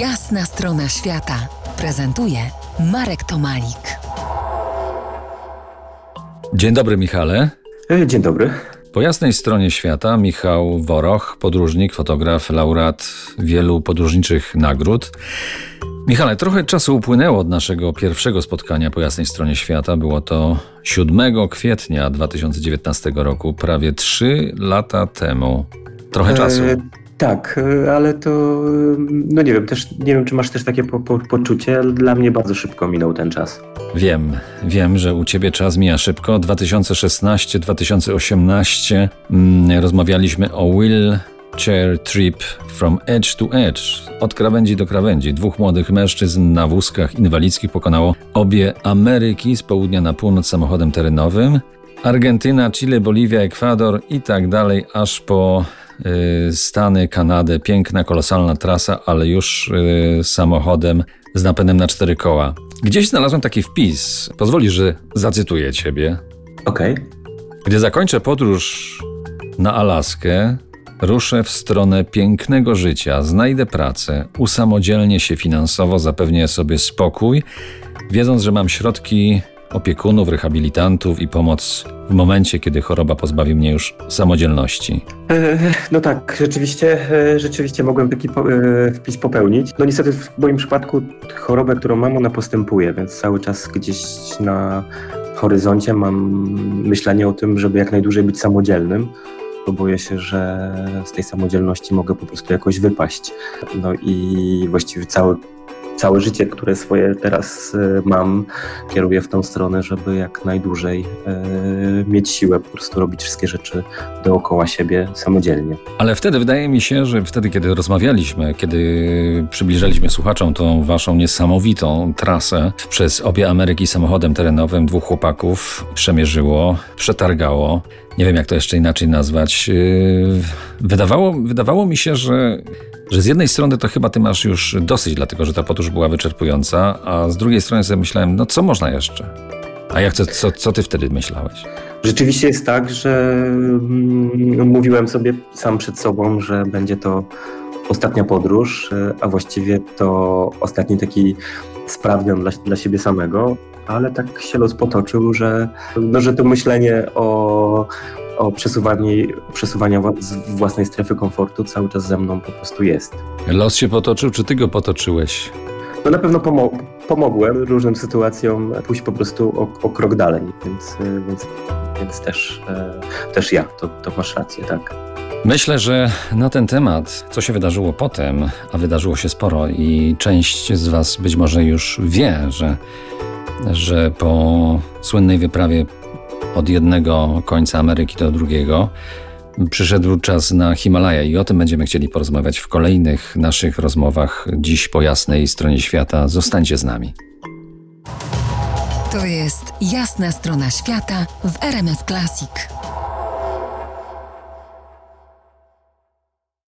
Jasna strona świata prezentuje Marek Tomalik. Dzień dobry, Michale. E, Dzień dobry. Po jasnej stronie świata Michał Woroch, podróżnik, fotograf, laureat wielu podróżniczych nagród. Michale, trochę czasu upłynęło od naszego pierwszego spotkania po jasnej stronie świata. Było to 7 kwietnia 2019 roku, prawie 3 lata temu. Trochę czasu. E, tak, e, ale to, e, no nie wiem, też nie wiem, czy masz też takie po, po, poczucie, dla mnie bardzo szybko minął ten czas. Wiem, wiem, że u ciebie czas mija szybko. 2016-2018 mm, rozmawialiśmy o Will Chair Trip from Edge to Edge. Od krawędzi do krawędzi. Dwóch młodych mężczyzn na wózkach inwalidzkich pokonało obie Ameryki z południa na północ samochodem terenowym. Argentyna, Chile, Boliwia, Ekwador i tak dalej, aż po Stany, Kanadę. Piękna, kolosalna trasa, ale już y, samochodem z napędem na cztery koła. Gdzieś znalazłem taki wpis. Pozwolisz, że zacytuję ciebie. Okej. Gdy zakończę podróż na Alaskę, ruszę w stronę pięknego życia, znajdę pracę, usamodzielnię się finansowo, zapewnię sobie spokój, wiedząc, że mam środki opiekunów, rehabilitantów i pomoc w momencie, kiedy choroba pozbawi mnie już samodzielności. E, No tak, rzeczywiście, e, rzeczywiście mogłem taki e, wpis popełnić. No niestety w moim przypadku chorobę, którą mam, ona postępuje, więc cały czas gdzieś na horyzoncie mam myślenie o tym, żeby jak najdłużej być samodzielnym. Bo boję się, że z tej samodzielności mogę po prostu jakoś wypaść. No i właściwie całe, całe życie, które swoje teraz e, mam, kieruję w tą stronę, żeby jak najdłużej e, mieć siłę po prostu robić wszystkie rzeczy dookoła siebie samodzielnie. Ale wtedy wydaje mi się, że wtedy, kiedy rozmawialiśmy, kiedy przybliżaliśmy słuchaczom tą waszą niesamowitą trasę przez obie Ameryki samochodem terenowym, dwóch chłopaków przemierzyło, przetargało. Nie wiem, jak to jeszcze inaczej nazwać. Yy, Wydawało, wydawało mi się, że, że z jednej strony to chyba ty masz już dosyć, dlatego że ta podróż była wyczerpująca, a z drugiej strony sobie myślałem, no co można jeszcze? A jak co, co, co ty wtedy myślałeś? Rzeczywiście jest tak, że mm, mówiłem sobie sam przed sobą, że będzie to ostatnia podróż, a właściwie to ostatni taki sprawdzian dla, dla siebie samego, ale tak się los potoczył, że, no, że to myślenie o, o przesuwaniu wła- z własnej strefy komfortu cały czas ze mną po prostu jest. Los się potoczył, czy ty go potoczyłeś? No na pewno pomo- pomogłem różnym sytuacjom pójść po prostu o, o krok dalej, więc, e, więc, więc też, e, też ja, to, to masz rację, tak. Myślę, że na ten temat, co się wydarzyło potem, a wydarzyło się sporo i część z Was być może już wie, że, że po słynnej wyprawie od jednego końca Ameryki do drugiego przyszedł czas na Himalaja i o tym będziemy chcieli porozmawiać w kolejnych naszych rozmowach dziś po jasnej stronie świata. Zostańcie z nami. To jest Jasna strona świata w RMF Classic.